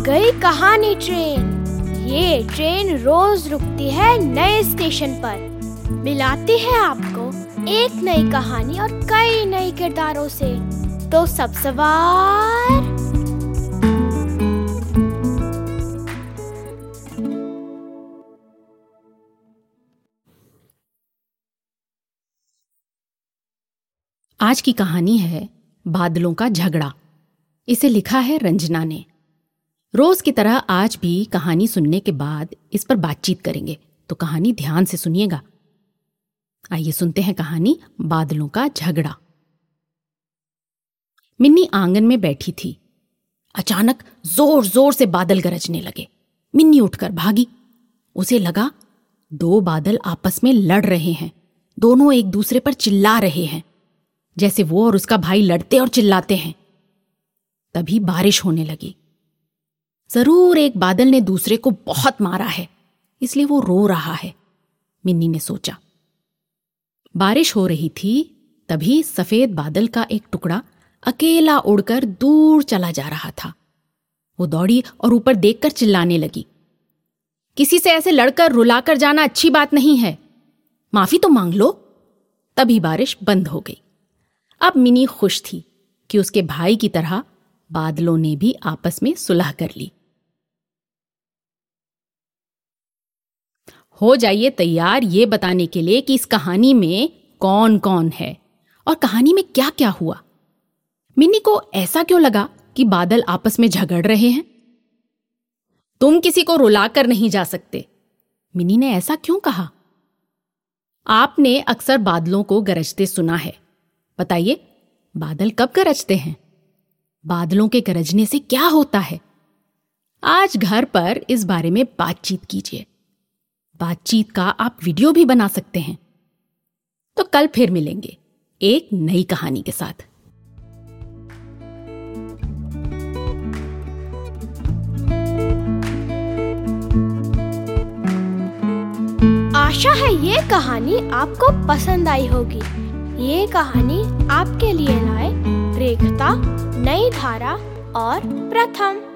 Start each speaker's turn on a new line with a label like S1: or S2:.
S1: पुरानी ट्रेन। ये ट्रेन रोज रुकती है नए स्टेशन पर। मिलाती है आपको एक नई कहानी और कई नए किरदारों से। तो सब सवार।
S2: आज की कहानी है बादलों का झगड़ा। इसे लिखा है रंजना ने। रोज की तरह आज भी कहानी सुनने के बाद इस पर बातचीत करेंगे। तो कहानी ध्यान से सुनिएगा। आइए सुनते हैं कहानी बादलों का झगड़ा। मिन्नी आँगन में बैठी थी। अचानक ज़ोर ज़ोर से बादल गरजने लगे। मिन्नी उठकर भागी। उसे लगा, दो बादल आपस में लड़ रहे हैं। दोनों एक दूसरे पर चिल्ला रहे हैं। जैसे वो और उसका भाई लड़ते और चिल्लाते हैं। तभी बारिश होने लगी। ज़रूर एक बादल ने दूसरे को बहुत मारा है। इसलिए वो रो रहा है, मिन्नी ने सोचा। बारिश हो रही थी, तभी सफ़ेद बादल का एक टुकड़ा अकेला उड़कर दूर चला जा रहा था। वो दौड़ी और ऊपर देखकर चिल्लाने लगी। किसी से ऐसे लड़कर रुलाकर जाना अच्छी बात नहीं है। माफ़ी तो मांग लो। तभी बारिश बंद हो गई। अब मिनी खुश थी कि उसके भाई की तरह बादलों ने भी आपस में सुलह कर ली। हो जाइए तैयार ये बताने के लिए कि इस कहानी में कौन कौन है। और कहानी में क्या क्या हुआ? मिन्नी को ऐसा क्यों लगा कि बादल आपस में झगड़ रहे हैं? तुम किसी को रुलाकर नहीं जा सकते। मिनी ने ऐसा क्यों कहा? आपने अक्सर बादलों को गरजते सुना है। बताइए, बादल कब गरजते हैं? बादलों के गरजने से क्या होता है? आज घर पर इस बारे में बातचीत कीजिए। बातचीत का आप वीडियो भी बना सकते हैं। तो कल फिर मिलेंगे, एक नई कहानी के साथ।
S1: आशा है ये कहानी आपको पसंद आई होगी। ये कहानी आपके लिए लाए रेखता, नई धारा और प्रथम।